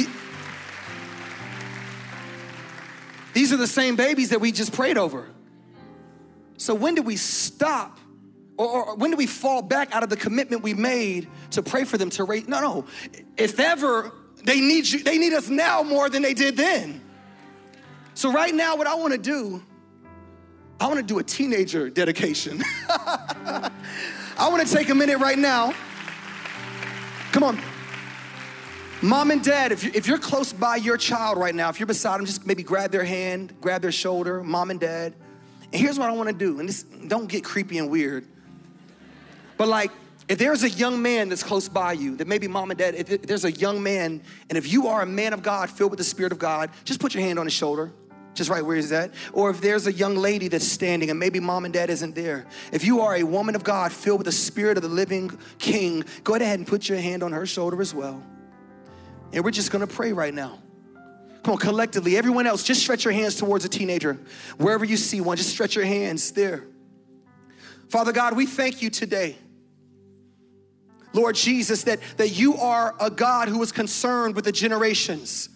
these, are the same babies that we just prayed over. So when do we stop? Or, or, when do we fall back out of the commitment we made to pray for them to raise? No, no. If ever they need you, they need us now more than they did then. So right now, what I want to do, I want to do a teenager dedication. I want to take a minute right now. Come on. Mom and dad, if you're, if you're close by your child right now, if you're beside them, just maybe grab their hand, grab their shoulder, mom and dad. And here's what I want to do, and this don't get creepy and weird. But like, if there's a young man that's close by you, that maybe mom and dad, if there's a young man, and if you are a man of God filled with the Spirit of God, just put your hand on his shoulder, just right where he's at. Or if there's a young lady that's standing and maybe mom and dad isn't there. If you are a woman of God filled with the Spirit of the living King, go ahead and put your hand on her shoulder as well. And we're just gonna pray right now. Come on, collectively, everyone else, just stretch your hands towards a teenager. Wherever you see one, just stretch your hands there. Father God, we thank you today. Lord Jesus, that, that you are a God who is concerned with the generations.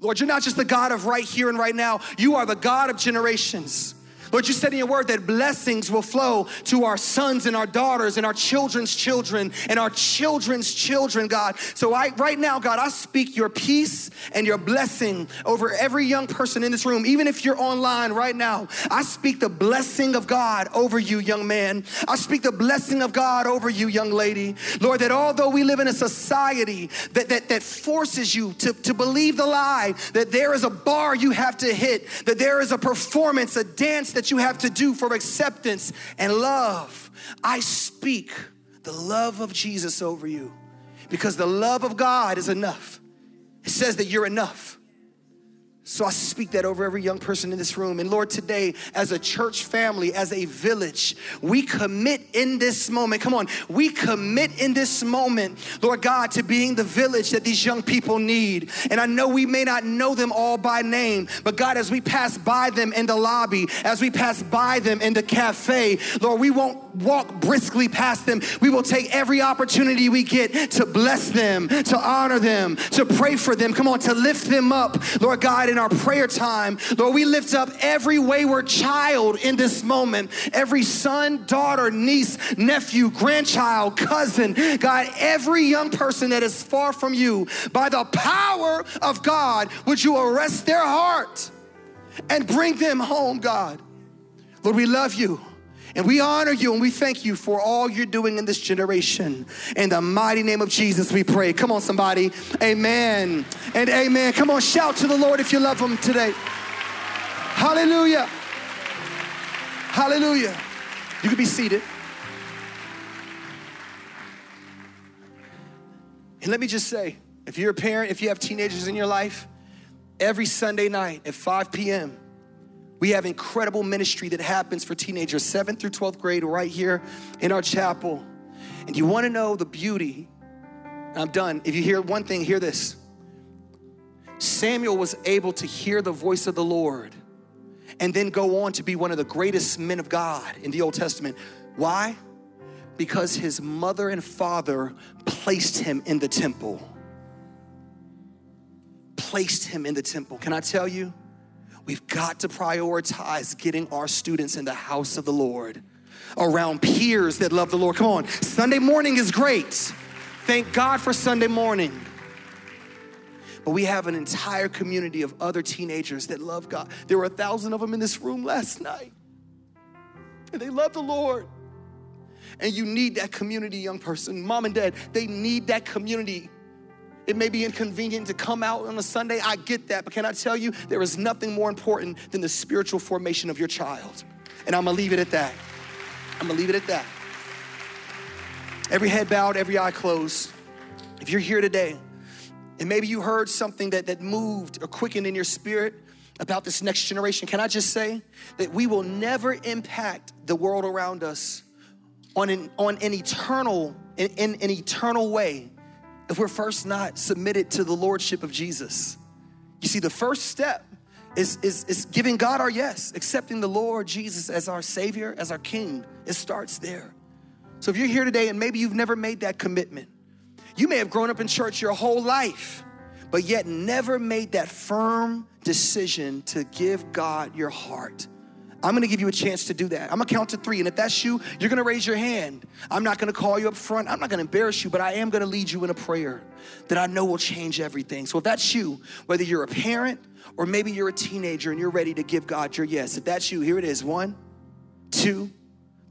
Lord, you're not just the God of right here and right now, you are the God of generations. Lord, you said in your word that blessings will flow to our sons and our daughters and our children's children and our children's children, God. So I, right now, God, I speak your peace and your blessing over every young person in this room, even if you're online right now. I speak the blessing of God over you, young man. I speak the blessing of God over you, young lady. Lord, that although we live in a society that, that, that forces you to, to believe the lie, that there is a bar you have to hit, that there is a performance, a dance that you have to do for acceptance and love. I speak the love of Jesus over you because the love of God is enough. It says that you're enough. So I speak that over every young person in this room. And Lord, today, as a church family, as a village, we commit in this moment, come on, we commit in this moment, Lord God, to being the village that these young people need. And I know we may not know them all by name, but God, as we pass by them in the lobby, as we pass by them in the cafe, Lord, we won't walk briskly past them. We will take every opportunity we get to bless them, to honor them, to pray for them. Come on, to lift them up, Lord God, in our prayer time. Lord, we lift up every wayward child in this moment, every son, daughter, niece, nephew, grandchild, cousin, God, every young person that is far from you. By the power of God, would you arrest their heart and bring them home, God? Lord, we love you. And we honor you and we thank you for all you're doing in this generation. In the mighty name of Jesus, we pray. Come on, somebody. Amen and amen. Come on, shout to the Lord if you love him today. Hallelujah. Hallelujah. You can be seated. And let me just say if you're a parent, if you have teenagers in your life, every Sunday night at 5 p.m., we have incredible ministry that happens for teenagers, 7th through 12th grade, right here in our chapel. And you wanna know the beauty, I'm done. If you hear one thing, hear this. Samuel was able to hear the voice of the Lord and then go on to be one of the greatest men of God in the Old Testament. Why? Because his mother and father placed him in the temple. Placed him in the temple. Can I tell you? We've got to prioritize getting our students in the house of the Lord around peers that love the Lord. Come on, Sunday morning is great. Thank God for Sunday morning. But we have an entire community of other teenagers that love God. There were a thousand of them in this room last night, and they love the Lord. And you need that community, young person. Mom and dad, they need that community it may be inconvenient to come out on a Sunday. I get that. But can I tell you, there is nothing more important than the spiritual formation of your child. And I'm gonna leave it at that. I'm gonna leave it at that. Every head bowed, every eye closed. If you're here today, and maybe you heard something that, that moved or quickened in your spirit about this next generation, can I just say that we will never impact the world around us on an, on an eternal, in, in an eternal way if we're first not submitted to the lordship of Jesus. You see, the first step is, is, is giving God our yes, accepting the Lord Jesus as our Savior, as our King. It starts there. So if you're here today and maybe you've never made that commitment, you may have grown up in church your whole life, but yet never made that firm decision to give God your heart. I'm gonna give you a chance to do that. I'm gonna count to three, and if that's you, you're gonna raise your hand. I'm not gonna call you up front, I'm not gonna embarrass you, but I am gonna lead you in a prayer that I know will change everything. So if that's you, whether you're a parent or maybe you're a teenager and you're ready to give God your yes, if that's you, here it is one, two,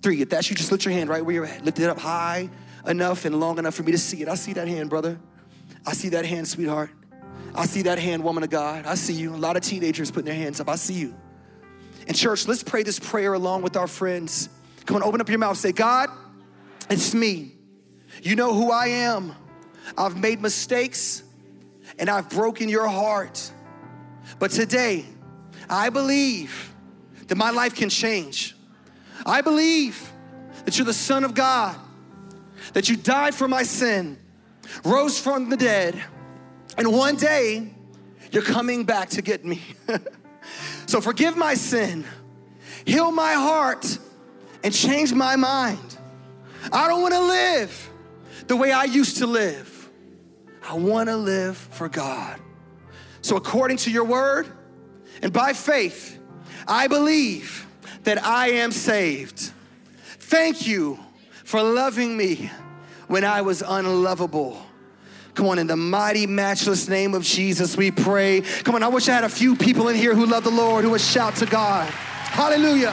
three. If that's you, just lift your hand right where you're at. Lift it up high enough and long enough for me to see it. I see that hand, brother. I see that hand, sweetheart. I see that hand, woman of God. I see you. A lot of teenagers putting their hands up. I see you. And church, let's pray this prayer along with our friends. Come on, open up your mouth. Say, God, it's me. You know who I am. I've made mistakes and I've broken your heart. But today, I believe that my life can change. I believe that you're the Son of God, that you died for my sin, rose from the dead, and one day you're coming back to get me. So forgive my sin, heal my heart, and change my mind. I don't wanna live the way I used to live. I wanna live for God. So, according to your word and by faith, I believe that I am saved. Thank you for loving me when I was unlovable. Come on, in the mighty, matchless name of Jesus, we pray. Come on, I wish I had a few people in here who love the Lord, who would shout to God. Hallelujah.